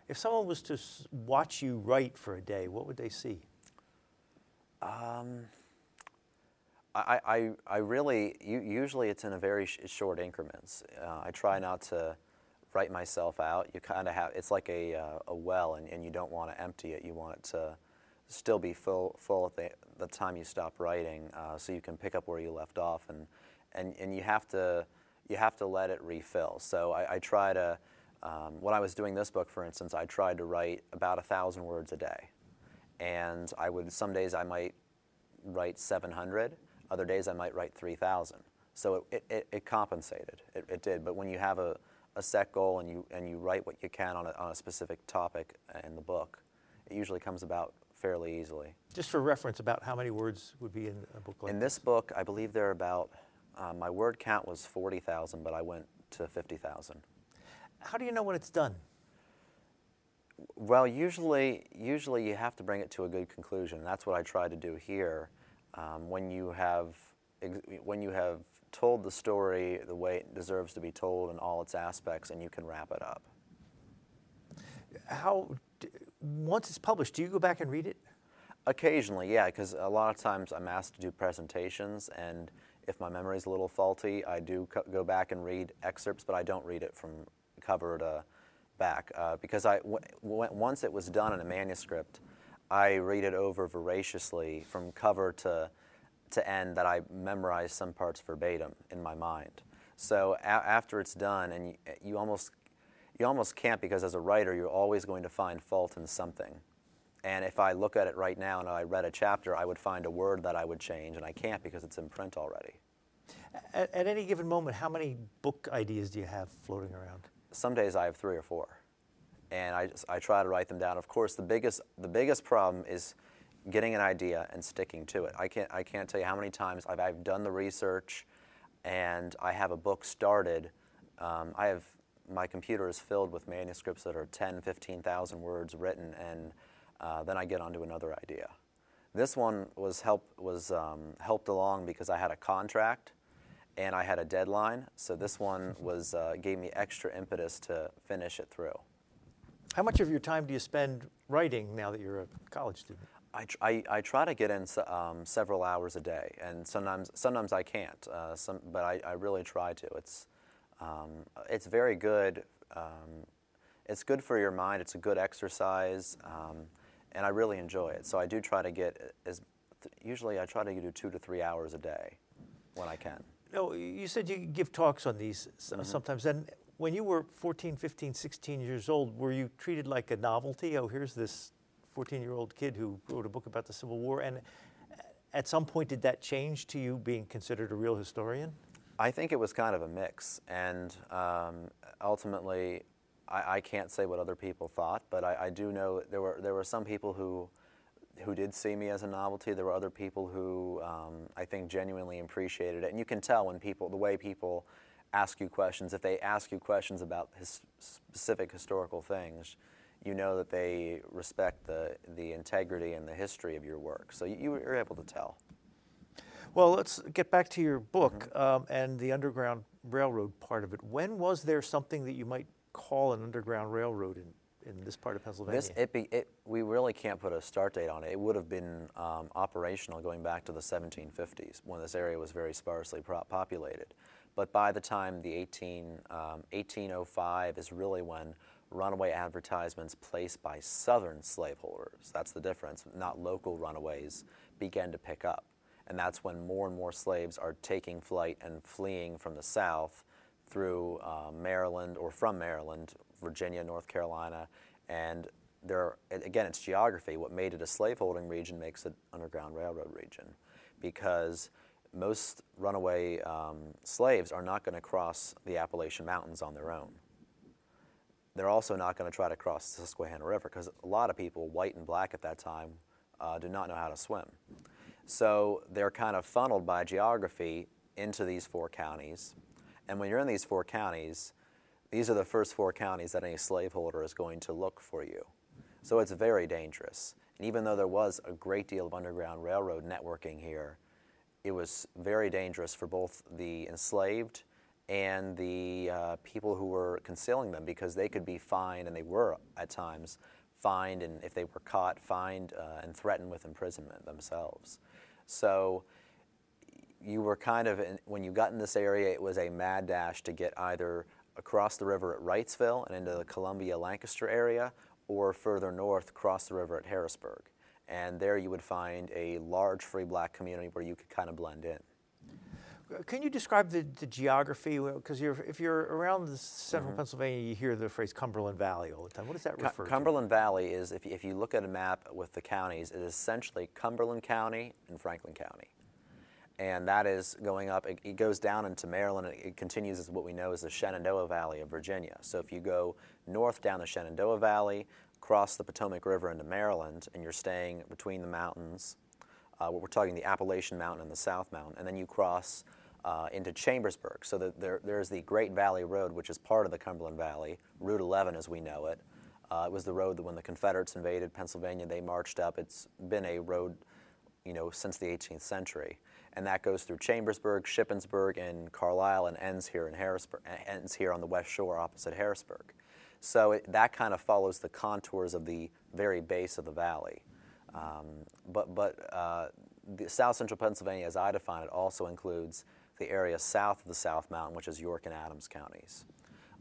If someone was to watch you write for a day, what would they see? Um, I, I, I really, usually it's in a very sh- short increments. Uh, I try not to write myself out. You kind of have, it's like a, uh, a well and, and you don't want to empty it. You want it to still be full, full at the, the time you stop writing uh, so you can pick up where you left off. And, and, and you, have to, you have to let it refill. So I, I try to, um, when I was doing this book, for instance, I tried to write about a thousand words a day and I would some days I might write 700, other days I might write 3,000. So it, it, it compensated, it, it, did. But when you have a, a set goal and you, and you write what you can on a, on a specific topic in the book, it usually comes about fairly easily. Just for reference, about how many words would be in a book like In this book, I believe there are about, uh, my word count was 40,000, but I went to 50,000. How do you know when it's done? Well, usually, usually you have to bring it to a good conclusion. That's what I try to do here. Um, when you have, when you have told the story the way it deserves to be told in all its aspects, and you can wrap it up. How, once it's published, do you go back and read it? Occasionally, yeah, because a lot of times I'm asked to do presentations, and if my memory is a little faulty, I do co- go back and read excerpts, but I don't read it from cover to back uh, because I, w- w- once it was done in a manuscript, I read it over voraciously from cover to, to end that I memorized some parts verbatim in my mind. So a- after it's done, and you, almost, you almost can't because as a writer, you're always going to find fault in something. And if I look at it right now and I read a chapter, I would find a word that I would change, and I can't because it's in print already. At, at any given moment, how many book ideas do you have floating around? some days I have three or four, and I, just, I try to write them down. Of course, the biggest the biggest problem is getting an idea and sticking to it. I can't I can't tell you how many times I've, I've done the research, and I have a book started. Um, I have my computer is filled with manuscripts that are 10, 15,000 words written, and uh, then I get onto another idea. This one was help was um, helped along because I had a contract and I had a deadline. So this one was uh, gave me extra impetus to finish it through. How much of your time do you spend writing now that you're a college student? I, tr- I, I try to get in um, several hours a day, and sometimes sometimes I can't. Uh, some, but I, I really try to. It's um, it's very good. Um, it's good for your mind. It's a good exercise, um, and I really enjoy it. So I do try to get as usually I try to do two to three hours a day when I can. No, you said you give talks on these mm-hmm. sometimes. And when you were 14, 15, 16 years old, were you treated like a novelty? Oh, here's this 14 year old kid who wrote a book about the Civil War. And at some point, did that change to you being considered a real historian? I think it was kind of a mix. And um, ultimately, I, I, can't say what other people thought, but I, I do know there were, there were some people who who did see me as a novelty. There were other people who um, I think genuinely appreciated it. And you can tell when people, the way people ask you questions, if they ask you questions about his specific historical things, you know that they respect the, the integrity and the history of your work. So you, you were able to tell. Well, let's get back to your book mm-hmm. um, and the Underground Railroad part of it. When was there something that you might call an Underground Railroad in in this part of Pennsylvania? This, it be, it, we really can't put a start date on it. It would have been um, operational going back to the 1750s when this area was very sparsely populated. But by the time the 18, um, 1805 is really when runaway advertisements placed by southern slaveholders, that's the difference, not local runaways, began to pick up. And that's when more and more slaves are taking flight and fleeing from the south through uh, Maryland or from Maryland Virginia, North Carolina, and there, again, it's geography. What made it a slaveholding region makes it Underground Railroad region, because most runaway um, slaves are not going to cross the Appalachian Mountains on their own. They're also not going to try to cross the Susquehanna River because a lot of people, white and black at that time, uh, do not know how to swim. So they're kind of funneled by geography into these four counties. And when you're in these four counties, these are the first four counties that any slaveholder is going to look for you. So it's very dangerous. And even though there was a great deal of Underground Railroad networking here, it was very dangerous for both the enslaved and the uh, people who were concealing them because they could be fined, and they were at times fined, and if they were caught, fined uh, and threatened with imprisonment themselves. So you were kind of, in, when you got in this area, it was a mad dash to get either across the river at Wrightsville and into the Columbia Lancaster area, or further north across the river at Harrisburg. And there you would find a large free black community where you could kind of blend in. Can you describe the, the geography? Because if you're around the central mm-hmm. Pennsylvania, you hear the phrase Cumberland Valley all the time. What does that refer Cumberland to? Cumberland Valley is, if, if you look at a map with the counties, it is essentially Cumberland County and Franklin County and that is going up. It, it goes down into Maryland. It, it, continues as what we know as the Shenandoah Valley of Virginia. So if you go north down the Shenandoah Valley, cross the Potomac River into Maryland, and you're staying between the mountains, uh, we're talking the Appalachian Mountain and the South Mountain, and then you cross uh, into Chambersburg. So the, there, there's the Great Valley Road, which is part of the Cumberland Valley, Route 11 as we know it. Uh, it was the road that when the Confederates invaded Pennsylvania, they marched up. It's been a road, you know, since the 18th century and that goes through Chambersburg, Shippensburg, and Carlisle, and ends here in Harrisburg, ends here on the west shore opposite Harrisburg. So it, that kind of follows the contours of the very base of the valley. Um, but but uh, the South Central Pennsylvania, as I define it, also includes the area south of the South Mountain, which is York and Adams counties,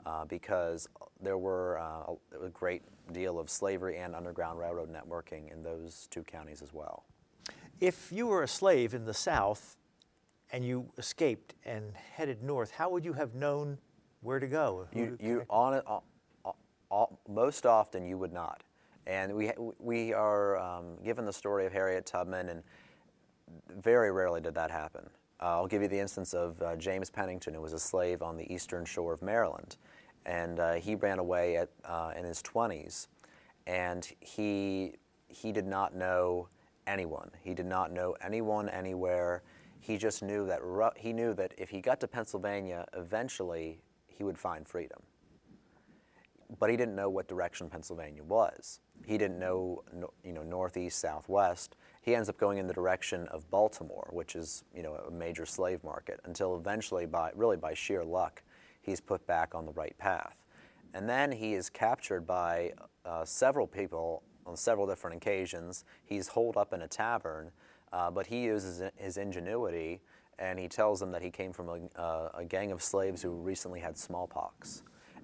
uh, because there were uh, a great deal of slavery and Underground Railroad networking in those two counties as well. If you were a slave in the South and you escaped and headed north, how would you have known where to go? You, you on it, most often you would not. And we, we are um, given the story of Harriet Tubman, and very rarely did that happen. Uh, I'll give you the instance of uh, James Pennington, who was a slave on the eastern shore of Maryland. And uh, he ran away at, uh, in his 20s, and he, he did not know anyone. He did not know anyone anywhere. He just knew that ru- he knew that if he got to Pennsylvania, eventually he would find freedom. But he didn't know what direction Pennsylvania was. He didn't know, you know, northeast, southwest. He ends up going in the direction of Baltimore, which is, you know, a major slave market. Until eventually, by really by sheer luck, he's put back on the right path. And then he is captured by uh, several people on several different occasions. He's holed up in a tavern, uh, but he uses his ingenuity and he tells them that he came from a, uh, a, gang of slaves who recently had smallpox.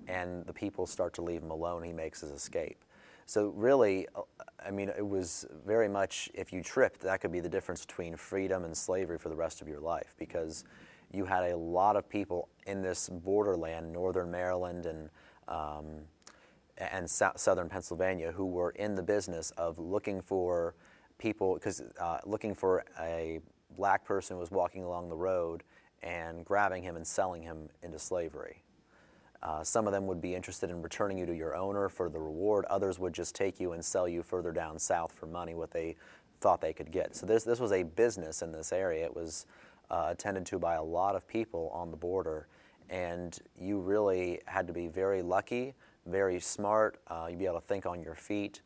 And the people start to leave him alone. He makes his escape. So, really, uh, I mean, it was very much if you tripped, that could be the difference between freedom and slavery for the rest of your life because you had a lot of people in this borderland, northern Maryland and um, and so- southern Pennsylvania who were in the business of looking for people, because uh, looking for a black person who was walking along the road and grabbing him and selling him into slavery. Uh, some of them would be interested in returning you to your owner for the reward. Others would just take you and sell you further down south for money, what they thought they could get. So this this was a business in this area. It was uh, attended to by a lot of people on the border, and you really had to be very lucky very smart. Uh, you'd be able to think on your feet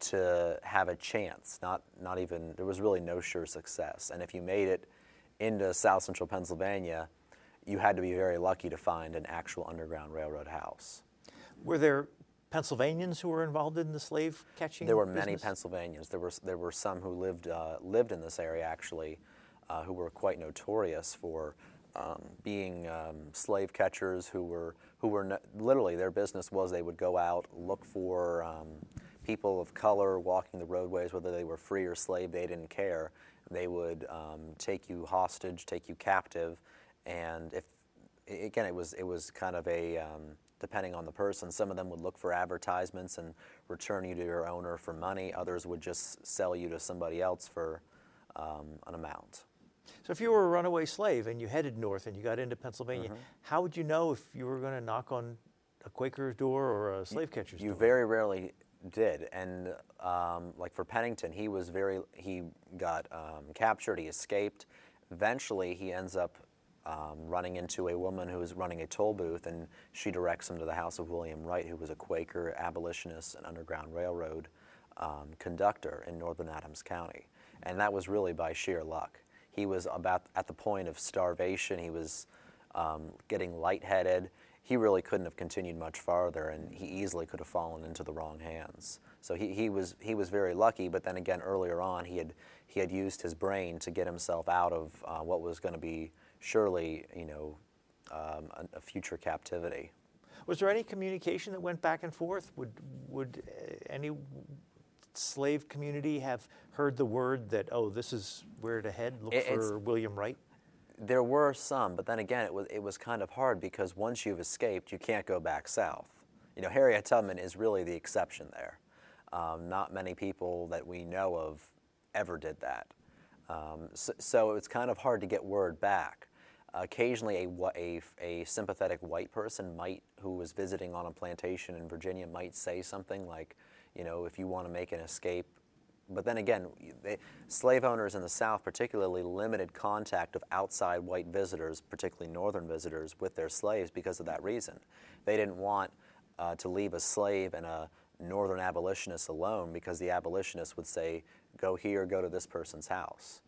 to have a chance. Not not even there was really no sure success. And if you made it into South Central Pennsylvania, you had to be very lucky to find an actual Underground Railroad house. Were there Pennsylvanians who were involved in the slave catching? There were business? many Pennsylvanians. There were there were some who lived uh, lived in this area actually, uh, who were quite notorious for um, being um, slave catchers who were who were no, literally their business was they would go out look for um, people of color walking the roadways whether they were free or slave they didn't care they would um, take you hostage take you captive and if again it was it was kind of a um, depending on the person. Some of them would look for advertisements and return you to your owner for money. Others would just sell you to somebody else for um, an amount. So if you were a runaway slave and you headed north and you got into Pennsylvania, Mm-hmm. how would you know if you were going to knock on a Quaker's door or a slave catcher's You door? You very rarely did, and um, like for Pennington, he was very he got um, captured. He escaped. Eventually, he ends up um, running into a woman who is running a toll booth, and she directs him to the house of William Wright, who was a Quaker abolitionist and Underground Railroad um, conductor in northern Adams County, and that was really by sheer luck. He was about at the point of starvation. He was um, getting lightheaded. He really couldn't have continued much farther, and he easily could have fallen into the wrong hands. So he, he was he was very lucky. But then again, earlier on, he had he had used his brain to get himself out of uh, what was going to be surely you know um, a, a future captivity. Was there any communication that went back and forth? Would would uh, any slave community have heard the word that oh this is where to head? Look It- for William Wright. There were some, but then again, it was it was kind of hard because once you've escaped, you can't go back south. You know, Harriet Tubman is really the exception there. Um, not many people that we know of ever did that. Um, so, so it's kind of hard to get word back. Occasionally, a, a, a sympathetic white person might, who was visiting on a plantation in Virginia, might say something like, you know, if you want to make an escape, but then again, they, slave owners in the South particularly limited contact of outside white visitors, particularly northern visitors, with their slaves because of that reason. They didn't want uh, to leave a slave and a northern abolitionist alone because the abolitionist would say, "Go here, go to this person's house."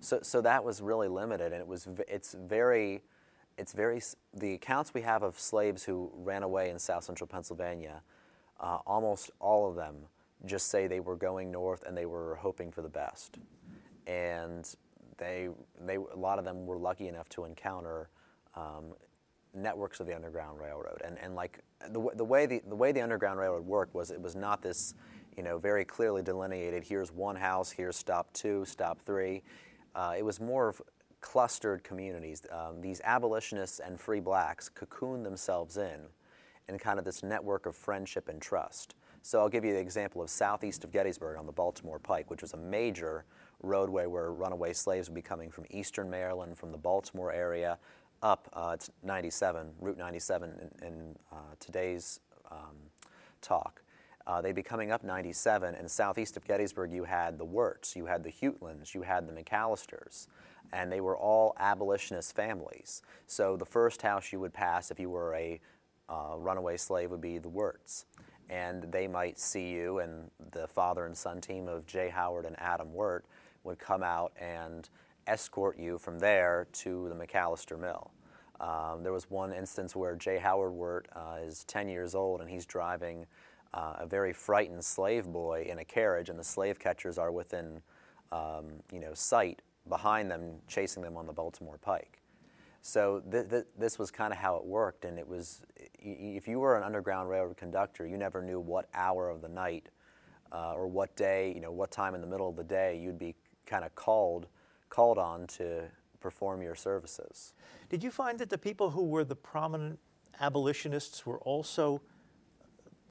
So, so that was really limited, and it was it's very, it's very the accounts we have of slaves who ran away in South Central Pennsylvania, uh, almost all of them just say they were going north and they were hoping for the best, and they they a lot of them were lucky enough to encounter. Um, networks of the Underground Railroad, and and like the, the way the, the way the Underground Railroad worked was it was not this, you know, very clearly delineated. Here's one house. Here's stop two, stop three. Uh, it was more of clustered communities. Um, these abolitionists and free blacks cocooned themselves in, in kind of this network of friendship and trust. So I'll give you the example of southeast of Gettysburg on the Baltimore Pike, which was a major roadway where runaway slaves would be coming from eastern Maryland, from the Baltimore area, up uh, to 97, Route 97 in, in uh, today's um, talk. Uh, they'd be coming up 97, and southeast of Gettysburg, you had the Werts, you had the Hutlands, you had the McAllisters, and they were all abolitionist families. So the first house you would pass if you were a uh, runaway slave would be the Werts. And they might see you, and the father and son team of Jay Howard and Adam Wert would come out and escort you from there to the McAllister Mill. Um, there was one instance where Jay Howard Wert uh, is 10 years old and he's driving uh, a very frightened slave boy in a carriage, and the slave catchers are within, um, you know, sight behind them, chasing them on the Baltimore Pike. So th- th- this was kind of how it worked, and it was if you were an Underground Railroad conductor, you never knew what hour of the night uh, or what day, you know, what time in the middle of the day you'd be kind of called called on to perform your services. Did you find that the people who were the prominent abolitionists were also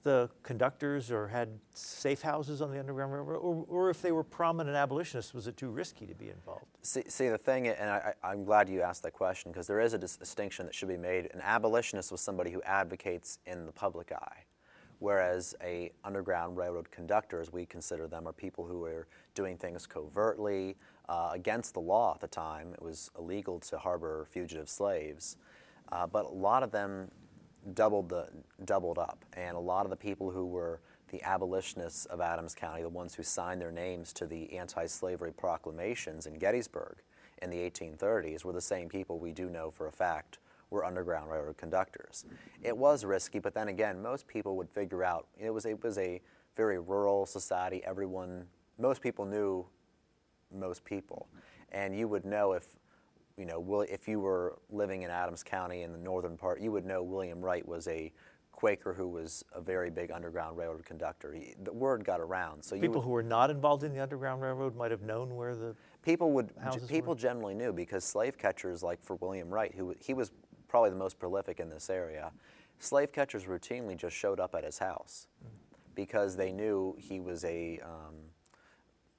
the conductors or had safe houses on the Underground Railroad? Or, or if they were prominent abolitionists, was it too risky to be involved? See, see the thing, and I, I'm glad you asked that question because there is a dis- distinction that should be made. An abolitionist was somebody who advocates in the public eye, whereas a underground railroad conductor, as we consider them, are people who are doing things covertly uh, against the law at the time. It was illegal to harbor fugitive slaves, uh, but a lot of them doubled the doubled up, and a lot of the people who were the abolitionists of Adams County, the ones who signed their names to the anti-slavery proclamations in Gettysburg in the 1830s, were the same people we do know for a fact were Underground Railroad conductors. It was risky, but then again, most people would figure out it was it was a very rural society. Everyone, most people knew most people, and you would know if you know, if you were living in Adams County in the northern part, you would know William Wright was a Quaker who was a very big Underground Railroad conductor. He, the word got around, so you People would, who were not involved in the Underground Railroad might have known where the. people would people were? generally knew because slave catchers like for William Wright, who he was probably the most prolific in this area, slave catchers routinely just showed up at his house because they knew he was a, um,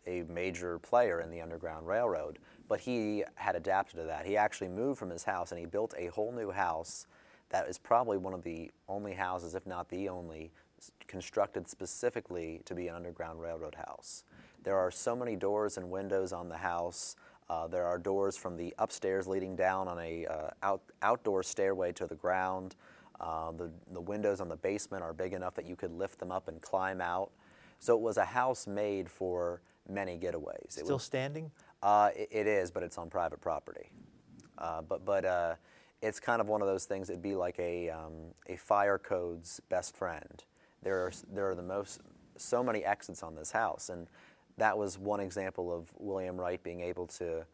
a major player in the Underground Railroad. But he had adapted to that. He actually moved from his house and he built a whole new house that is probably one of the only houses, if not the only, constructed specifically to be an Underground Railroad house. There are so many doors and windows on the house. Uh, there are doors from the upstairs leading down on a uh, out, outdoor stairway to the ground. Uh, the, the windows on the basement are big enough that you could lift them up and climb out. So it was a house made for many getaways. Still it was, standing? Uh, it, it is, but it's on private property. Uh, but but uh, it's kind of one of those things. It'd be like a um, a fire code's best friend. There are there are the most so many exits on this house, and that was one example of William Wright being able to,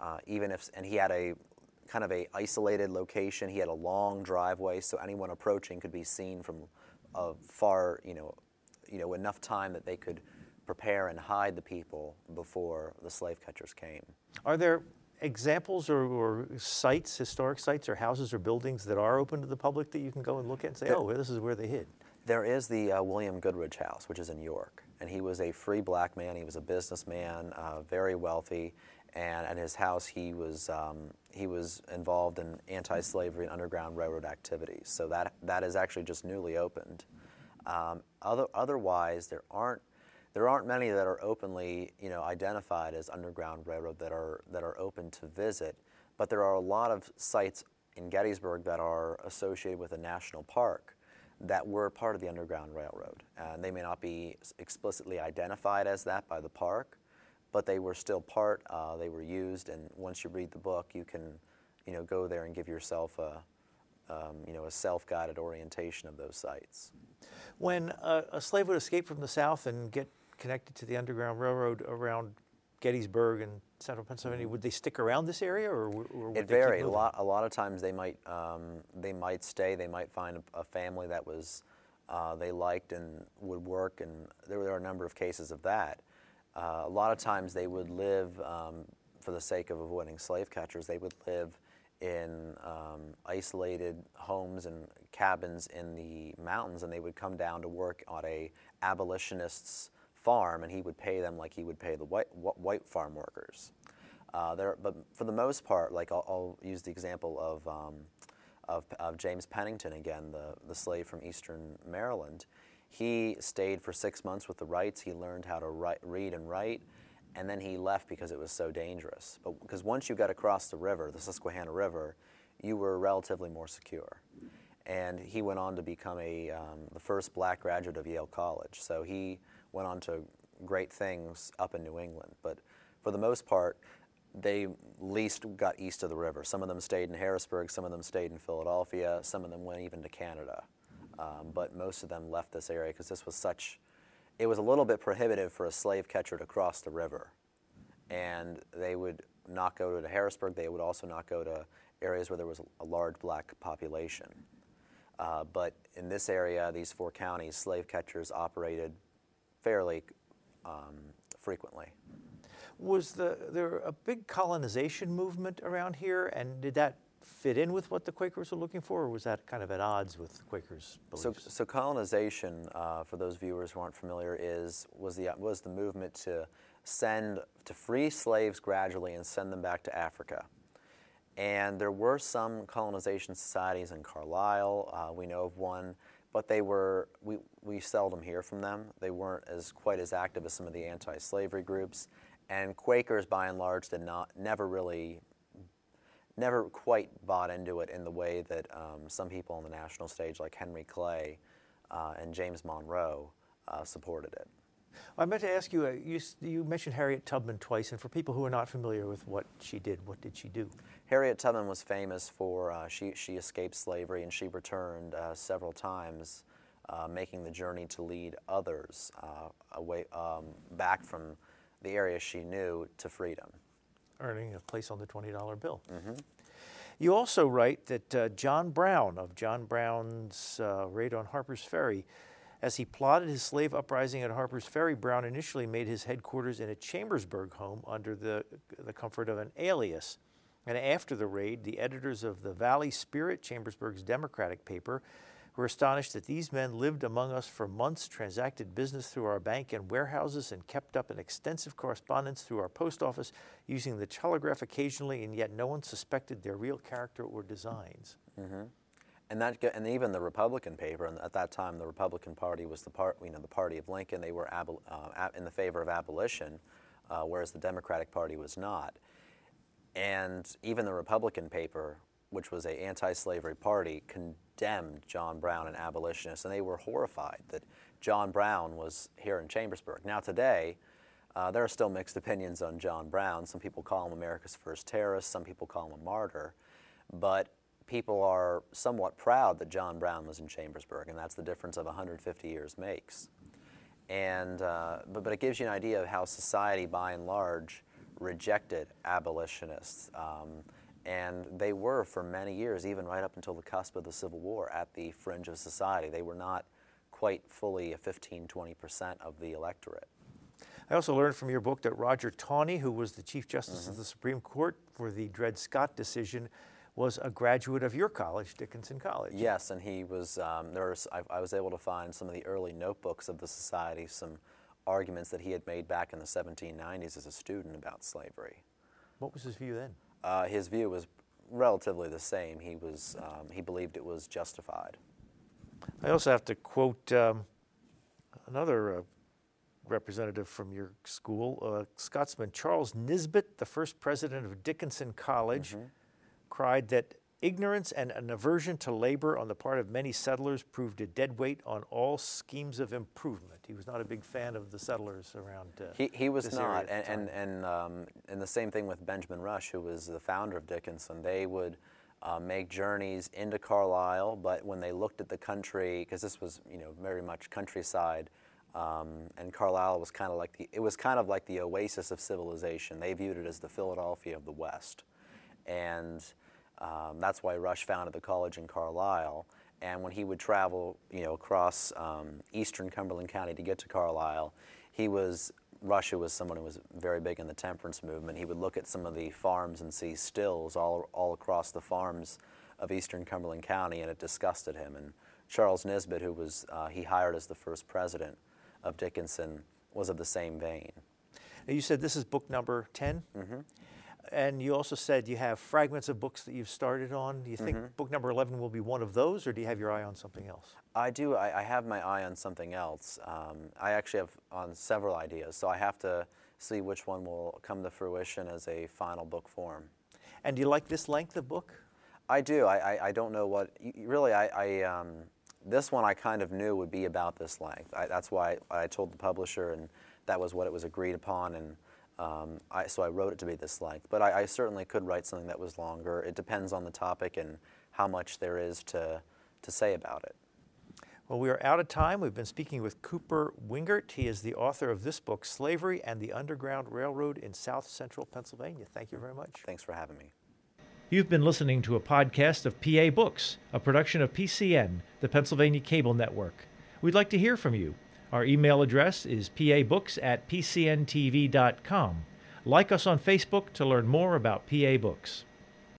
uh, even if and he had a kind of a isolated location. He had a long driveway, so anyone approaching could be seen from a far, you know, you know, enough time that they could prepare and hide the people before the slave catchers came. Are there examples or, or, sites, historic sites or houses or buildings that are open to the public that you can go and look at and say, oh, this is where they hid? There is the uh, William Goodridge House, which is in York. And he was a free black man. He was a businessman, uh, very wealthy and at his house he was um, he was involved in anti-slavery and underground railroad activities. So that that is actually just newly opened. Um, other, otherwise, there aren't there aren't many that are openly you know identified as underground railroad that are that are open to visit. But there are a lot of sites in Gettysburg that are associated with a national park that were part of the Underground Railroad. And they may not be explicitly identified as that by the park, but they were still part. Uh, they were used, and once you read the book, you can, you know, go there and give yourself a, um, you know, a self-guided orientation of those sites. When a, a, slave would escape from the South and get connected to the Underground Railroad around Gettysburg and central Pennsylvania, would they stick around this area, or, or would it varied? A lot. A lot of times they might um, they might stay. They might find a, a family that was uh, they liked and would work, and there were a number of cases of that. Uh, a lot of times they would live, um, for the sake of avoiding slave catchers, they would live in um, isolated homes and cabins in the mountains, and they would come down to work on a abolitionist's farm, and he would pay them like he would pay the white, white farm workers. Uh, there, but for the most part, like I'll, I'll use the example of, um, of, of, James Pennington again, the, the slave from eastern Maryland. He stayed for six months with the Wrights. He learned how to write, read and write, and then he left because it was so dangerous. But because once you got across the river, the Susquehanna River, you were relatively more secure. And he went on to become a, um, the first black graduate of Yale College. So he went on to great things up in New England. But for the most part, they least got east of the river. Some of them stayed in Harrisburg, some of them stayed in Philadelphia, some of them went even to Canada. Um, but most of them left this area because this was such, it was a little bit prohibitive for a slave catcher to cross the river. And they would not go to Harrisburg, they would also not go to areas where there was a large black population. Uh, but in this area, these four counties, slave catchers operated fairly um, frequently. Was the, there a big colonization movement around here, and did that fit in with what the Quakers were looking for, or was that kind of at odds with the Quakers' beliefs? So, so colonization, uh, for those viewers who aren't familiar, is was the was the movement to send to free slaves gradually and send them back to Africa. And there were some colonization societies in Carlisle. Uh, we know of one, but they were we, we seldom hear from them. They weren't as quite as active as some of the anti-slavery groups. And Quakers, by and large, did not never really never quite bought into it in the way that um, some people on the national stage, like Henry Clay uh, and James Monroe, uh, supported it. I meant to ask you, uh, you, you, mentioned Harriet Tubman twice, and for people who are not familiar with what she did, what did she do? Harriet Tubman was famous for, uh, she, she escaped slavery and she returned uh, several times, uh, making the journey to lead others away, um, back from the area she knew to freedom earning a place on the $20 bill. Mm-hmm. You also write that uh, John Brown of John Brown's uh, raid on Harper's Ferry, as he plotted his slave uprising at Harper's Ferry, Brown initially made his headquarters in a Chambersburg home under the, the comfort of an alias. And after the raid, the editors of the Valley Spirit, Chambersburg's Democratic paper, We're astonished that these men lived among us for months, transacted business through our bank and warehouses, and kept up an extensive correspondence through our post office using the telegraph occasionally, and yet no one suspected their real character or designs. Mm-hmm. And that, and even the Republican paper, and at that time, the Republican Party was the part, you know, the party of Lincoln. They were abol- uh, in the favor of abolition, uh, whereas the Democratic Party was not. And even the Republican paper, which was an anti-slavery party, condemned John Brown and abolitionists, and they were horrified that John Brown was here in Chambersburg. Now today, uh, there are still mixed opinions on John Brown. Some people call him America's first terrorist. Some people call him a martyr. But people are somewhat proud that John Brown was in Chambersburg, and that's the difference of 150 years makes. And, uh, but, but it gives you an idea of how society, by and large, rejected abolitionists. Um, and they were for many years, even right up until the cusp of the Civil War, at the fringe of society. They were not quite fully a 15, 20% of the electorate. I also learned from your book that Roger Taney, who was the Chief Justice mm-hmm. of the Supreme Court for the Dred Scott decision, was a graduate of your college, Dickinson College. Yes, and he was. Um, there was I, I, was able to find some of the early notebooks of the society, some arguments that he had made back in the 1790s as a student about slavery. What was his view then? Uh, his view was relatively the same. He was um, he believed it was justified. I also have to quote um, another uh, representative from your school, uh, Scotsman Charles Nisbet, the first president of Dickinson College. Mm-hmm cried that ignorance and an aversion to labor on the part of many settlers proved a dead weight on all schemes of improvement. He was not a big fan of the settlers around. Uh, he, he was not, and and and, um, and the same thing with Benjamin Rush, who was the founder of Dickinson. They would. Uh, make journeys into Carlisle, but when they looked at the country, because this was you know very much countryside, um, and Carlisle was kind of like the it was kind of like the oasis of civilization. They viewed it as the Philadelphia of the West, and um, that's why Rush founded the college in Carlisle. And when he would travel, you know, across um, eastern Cumberland County to get to Carlisle, he was Rush was someone who was very big in the temperance movement. He would look at some of the farms and see stills all all across the farms of eastern Cumberland County, and it disgusted him. And Charles Nisbet, who was uh, he hired as the first president of Dickinson, was of the same vein. Now you said this is book number 10 mm-hmm and you also said you have fragments of books that you've started on. Do you think mm-hmm. book number 11 will be one of those, or do you have your eye on something else? I do. I, I have my eye on something else. Um, I actually have on several ideas, so I have to see which one will come to fruition as a final book form. And do you like this length of book? I do. I, I, I don't know what, really, I, I um, this one I kind of knew would be about this length. I, that's why I told the publisher, and that was what it was agreed upon. And um, I, so I wrote it to be this length, but I, I, certainly could write something that was longer. It depends on the topic and how much there is to, to say about it. Well, we are out of time. We've been speaking with Cooper Wingert. He is the author of this book, Slavery and the Underground Railroad in South Central Pennsylvania. Thank you very much. Thanks for having me. You've been listening to a podcast of PA Books, a production of PCN, the Pennsylvania Cable Network. We'd like to hear from you. Our email address is pabooks at pcntv.com. Like us on Facebook to learn more about PA Books.